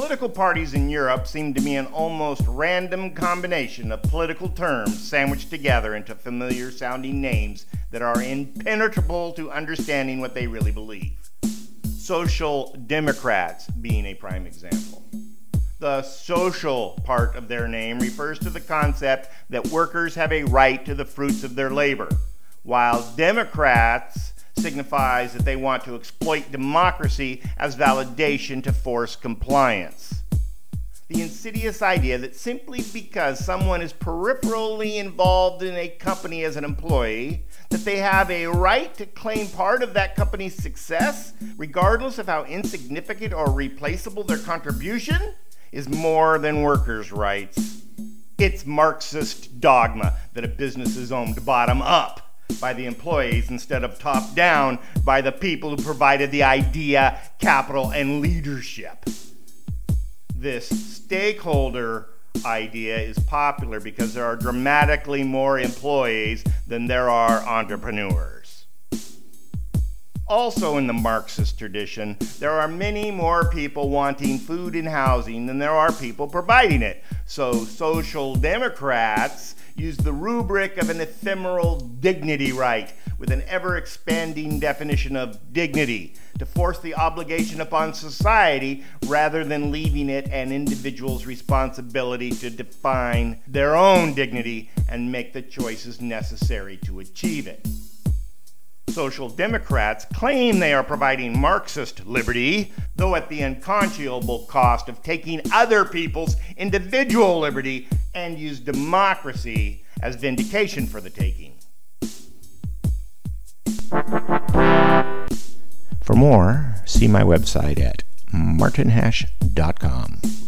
Political parties in Europe seem to be an almost random combination of political terms sandwiched together into familiar sounding names that are impenetrable to understanding what they really believe. Social Democrats being a prime example. The social part of their name refers to the concept that workers have a right to the fruits of their labor, while Democrats signifies that they want to exploit democracy as validation to force compliance. The insidious idea that simply because someone is peripherally involved in a company as an employee, that they have a right to claim part of that company's success, regardless of how insignificant or replaceable their contribution, is more than workers' rights. It's Marxist dogma that a business is owned bottom up by the employees instead of top down by the people who provided the idea, capital, and leadership. This stakeholder idea is popular because there are dramatically more employees than there are entrepreneurs. Also, in the Marxist tradition, there are many more people wanting food and housing than there are people providing it. So, social democrats use the rubric of an ephemeral dignity right with an ever expanding definition of dignity to force the obligation upon society rather than leaving it an individual's responsibility to define their own dignity and make the choices necessary to achieve it. Social Democrats claim they are providing Marxist liberty, though at the unconscionable cost of taking other people's individual liberty and use democracy as vindication for the taking. For more, see my website at martinhash.com.